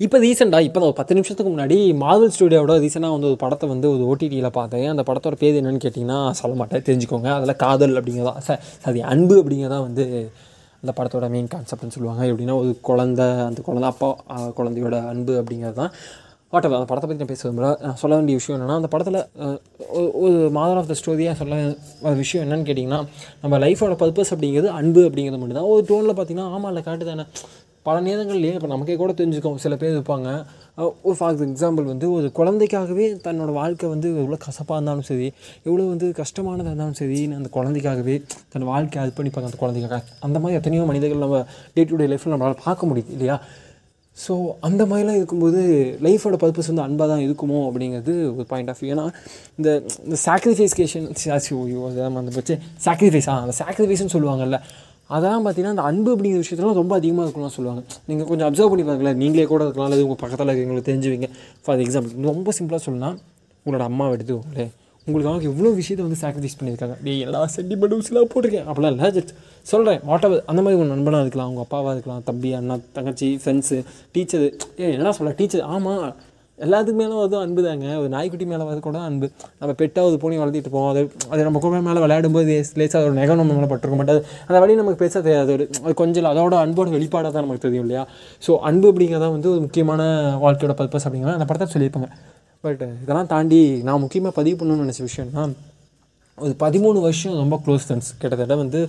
இப்போ ரீசெண்டாக இப்போ ஒரு பத்து நிமிஷத்துக்கு முன்னாடி மார்வல் ஸ்டுடியோட ரீசெண்டாக வந்து ஒரு படத்தை வந்து ஒரு ஓடிடியில் பார்த்தேன். அந்த படத்தோட பேர் என்னன்னு கேட்டிங்கன்னா சொல்ல மாட்டேன் தெரிஞ்சுக்கோங்க. அதில் காதல் அப்படிங்கிறதா ச சாரி அன்பு அப்படிங்கிறதா வந்து அந்த படத்தோட மெயின் கான்செப்ட்னு சொல்லுவாங்க. எப்படின்னா ஒரு குழந்த அந்த குழந்த அப்பா குழந்தையோட அன்பு அப்படிங்கிறது. தான் வாட் அந்த படத்தை பற்றி நான் பேசுவது நான் சொல்ல வேண்டிய விஷயம் என்னென்னா அந்த படத்தில் ஒரு- மாதர் ஆஃப் த ஸ்டோரியாக சொல்ல விஷயம் என்னென்னு கேட்டிங்கன்னா நம்ம லைஃபோட பர்பஸ் அப்படிங்கிறது அன்பு அப்படிங்கிறது மட்டும்தான். ஒரு டோனில் பார்த்தீங்கன்னா ஆமாம் இல்லை காட்டு தானே. பல நேரங்கள்லேயே இப்போ நமக்கே கூட தெரிஞ்சுக்கோம் சில பேர் இருப்பாங்க. ஒரு ஃபார் எக்ஸாம்பிள் வந்து ஒரு குழந்தைக்காகவே தன்னோட வாழ்க்கை வந்து எவ்வளோ கசப்பாக இருந்தாலும் சரி எவ்வளோ வந்து கஷ்டமானதாக இருந்தாலும் சரி அந்த குழந்தைக்காகவே தன் வாழ்க்கையை அது பண்ணிப்பாங்க அந்த குழந்தைக்காக. அந்த மாதிரி எத்தனையோ மனிதர்கள் நம்ம டே டு டே லைஃப்பில் நம்மளால் பார்க்க முடியுது இல்லையா? ஸோ அந்த மாதிரிலாம் இருக்கும்போது லைஃபோட பர்பஸ் வந்து அன்பாக தான் இருக்குமோ அப்படிங்கிறது ஒரு பாயிண்ட் ஆஃப் வியூ ஏன்னா இந்த இந்த சாக்ரிஃபைஸ்கேஷன் அந்த சாக்ரிஃபைஸ் ஆ அந்த சாக்ரிஃபைஸ்னு சொல்லுவாங்கல்ல அதெல்லாம் பார்த்தீங்கன்னா அந்த அன்பு அப்படிங்கிற விஷயத்துலாம் ரொம்ப அதிகமாக இருக்கும்னு சொல்லுவாங்க. நீங்கள் கொஞ்சம் அப்சர்வ் பண்ணி பாருங்களேன். நீங்களே கூட இருக்கலாம் அல்லது உங்கள் பக்கத்தில் இருக்கவங்களுக்கு தெரிஞ்சுவீங்க. ஃபார் எக்ஸாம்பிள் ரொம்ப சிம்பிளாக சொன்னால் உங்களோட அம்மாவை எடுத்துக்கோங்களே உங்களுக்காக எவ்வளோ விஷயத்தை வந்து சாக்ரிஃபைஸ் பண்ணியிருக்காங்க. நீ எல்லா சென்டிமெண்ட்ஸ்லாம் போட்டிருக்கேன். அப்படிலாம் இல்லை ஜஸ்ட் சொல்கிறேன் வாட் அந்த மாதிரி உங்கள் நண்பனாக இருக்கலாம் உங்கள் அப்பாவாக இருக்கலாம் தம்பி அண்ணா தங்கச்சி ஃப்ரெண்ட்ஸு டீச்சரு ஏ என்ன சொல்ல டீச்சர் ஆமாம் எல்லாத்துக்கு மேலே அதுவும் அன்பு தாங்க. ஒரு நாய்க்குட்டி மேலே வந்து கூட அன்பு. நம்ம பெட்டாக ஒரு வளர்த்திட்டு போவோம். அது அது நம்ம கூட மேலே விளையாடும்போது லேசாக அதோட நெகம் நம்ம மேலே பட்டிருக்க மாட்டாது அந்த வழி நமக்கு பேச தெரியாது. ஒரு அது கொஞ்சம் அதோட அன்போட வெளிப்பாடாக தான் நமக்கு தெரியும் இல்லையா? ஸோ அன்பு அப்படிங்கிறதா வந்து ஒரு முக்கியமான வாழ்க்கையோட பர்பஸ் அப்படிங்கிறத அந்த படத்தை சொல்லியிருப்பாங்க. பட் இதெல்லாம் தாண்டி நான் முக்கியமாக பதிவு பண்ணணும்னு நினச்ச விஷயம்னா ஒரு பதிமூணு வருஷம் ரொம்ப க்ளோஸ் ஃப்ரெண்ட்ஸ் கிட்டத்தட்ட வந்து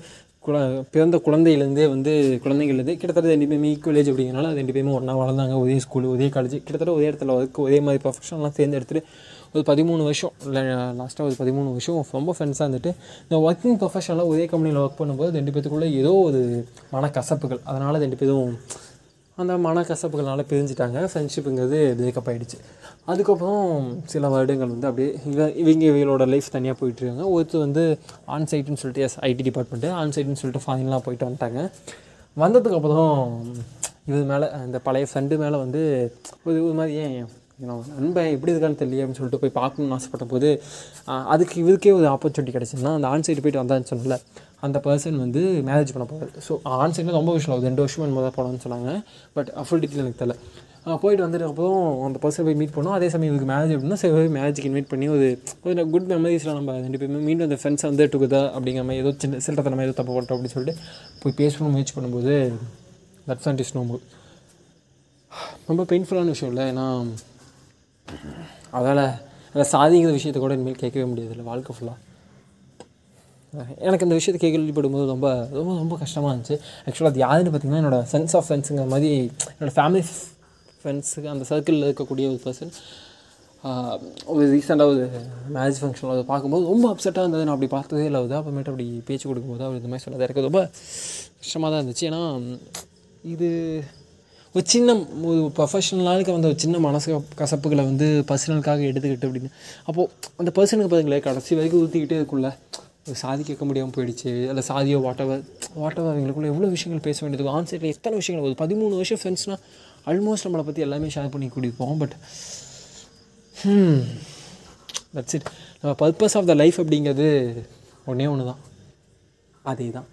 குழ பிறந்த குழந்தையிலேருந்தே வந்து குழந்தைங்கள்லேருந்தே கிட்டத்தட்ட ரெண்டு பேருமே ஈக்குவல் ஏஜ் அப்படிங்கிறனால ரெண்டு பேருமே ஒன்றா வளர்ந்தாங்க ஒரே ஸ்கூல் ஒரே காலேஜ் கிட்டத்தட்ட ஒரே இடத்துல ஒர்க் ஒரே மாதிரி ப்ரொஃபஷனெலாம் சேர்ந்து எடுத்துகிட்டு ஒரு பதிமூணு வருஷம் இல்லை லாஸ்ட்டாக ஒரு பதிமூணு வருஷம் ரொம்ப ஃப்ரெண்ட்ஸாக இருந்துட்டு இந்த ஒர்க்கிங் ப்ரொஃபஷனில் ஒரே கம்பெனியில் ஒர்க் பண்ணும்போது ரெண்டு பேத்துக்குள்ளே ஏதோ ஒரு மனக்கசப்புகள். அதனால் ரெண்டு பேரும் அந்த மனக்கசப்புகளால் பிரிஞ்சுட்டாங்க. ஃப்ரெண்ட்ஷிப்புங்கிறது பிரேக்கப் ஆகிடுச்சு அதுக்கப்புறம் சில வருடங்கள் வந்து அப்படியே இவ இவங்க இவங்களோட லைஃப் தனியாக போயிட்டுருக்காங்க. ஒருத்தர் வந்து ஆன் சைட்டுன்னு சொல்லிட்டு எஸ் ஐடி டிபார்ட்மெண்ட்டு ஆன் சைட்டுன்னு சொல்லிட்டு ஃபாரின்லாம் போயிட்டு வந்துட்டாங்க. வந்ததுக்கப்புறம் இது மேலே இந்த பழைய ஃப்ரெண்டு மேலே வந்து ஒரு ஒரு மாதிரி ஏன் நான் நண்பன் எப்படி இருக்கான்னு தெரியல அப்படின்னு சொல்லிட்டு போய் பார்க்கணும்னு ஆசைப்பட்ட போது அதுக்கு இவருக்கே ஒரு ஆப்பர்ச்சுனிட்டி கிடச்சிதுன்னா அந்த ஆன் சைடு போயிட்டு வந்தான்னு சொன்னல அந்த பர்சன் வந்து மேரேஜ் பண்ண போகிறாரு ஸோ ஆன் சைடில் ரொம்ப விஷயம் ஆகுது. ரெண்டு வருஷம் என்னமோ தான் சொன்னாங்க. பட் ஃபுல் டீட்டெயில் எனக்கு தெரியல. போயிட்டு வந்துட்டு அப்புறம் அந்த பர்சன் போய் மீட் பண்ணோம். அதே சமயம் இதுக்கு மேரேஜ் அப்படின்னா சரி மேரேஜுக்கு இன்வைட் பண்ணி ஒரு கொஞ்சம் குட் மெமரிஸ்லாம் நம்ம ரெண்டு பேருமே மீண்டும் அந்த ஃப்ரெண்ட்ஸ் வந்து டுகெதர் அப்படிங்கிற மாதிரி ஏதோ சின்ன சில்லறத்தனமாக ஏதோ தப்பு பண்ணுறோம் அப்படின்னு சொல்லிட்டு போய் பேசணும்னு முயற்சி பண்ணும்போது தட்ஸ் அண்ட் இஸ் நோம்பு ரொம்ப பெயின்ஃபுல்லான விஷயம் இல்லை. ஏன்னா அதால் அந்த சாதிங்கிற விஷயத்தை கூட இனிமேல் கேட்கவே முடியாது இல்லை வாழ்க்கை ஃபுல்லாக எனக்கு இந்த விஷயத்தை கேள்விப்படும்போது ரொம்ப ரொம்ப ரொம்ப கஷ்டமாக இருந்துச்சு. ஆக்சுவலாக அது யாருன்னு பார்த்தீங்கன்னா என்னோட சென்ஸ் ஆஃப் ஃப்ரெண்ட்ஸுங்கிற மாதிரி என்னோடய ஃபேமிலி ஃப்ரெண்ட்ஸுக்கு அந்த சர்க்கிளில் இருக்கக்கூடிய ஒரு பர்சன் ஒரு ரீசெண்டாக ஒரு மேரேஜ் ஃபங்க்ஷனில் அதை பார்க்கும்போது ரொம்ப அப்செட்டாக இருந்தது. நான் அப்படி பார்த்ததே இல்லை. அது அப்புறமேட்டு அப்படி பேச்சு கொடுக்கும்போது அவர் இந்த மாதிரி சொன்னது எனக்கு ரொம்ப கஷ்டமாக தான் இருந்துச்சு. ஏன்னா இது ஒரு சின்ன ஒரு ப்ரொஃபஷனலாளுக்கு வந்த ஒரு சின்ன மனசு கசப்புகளை வந்து பர்சனலுக்காக எடுத்துக்கிட்டு அப்படின்னு. அப்போது அந்த பர்சனுக்கு பாருங்களேன் கடைசி வரைக்கும் ஊற்றிக்கிட்டே இருக்கும்ல. சாதி கேட்க முடியாமல் போயிடுச்சு இல்லை சாதியோ வாட்டவர் வாட்டவர் அவங்களுக்குள்ள எவ்வளோ விஷயங்கள் பேச வேண்டியது ஆன்சைட்டில் எத்தனை விஷயங்கள் ஒரு பதிமூணு வருஷம் ஃப்ரெண்ட்ஸ்னால் ஆல்மோஸ்ட் நம்மளை பற்றி எல்லாமே ஷேர் பண்ணி கூட்டியிருப்போம் பட் தட்ஸ் இட் நம்ம பர்பஸ் ஆஃப் த லைஃப் அப்படிங்கிறது ஒன்றே ஒன்று தான் அதே தான்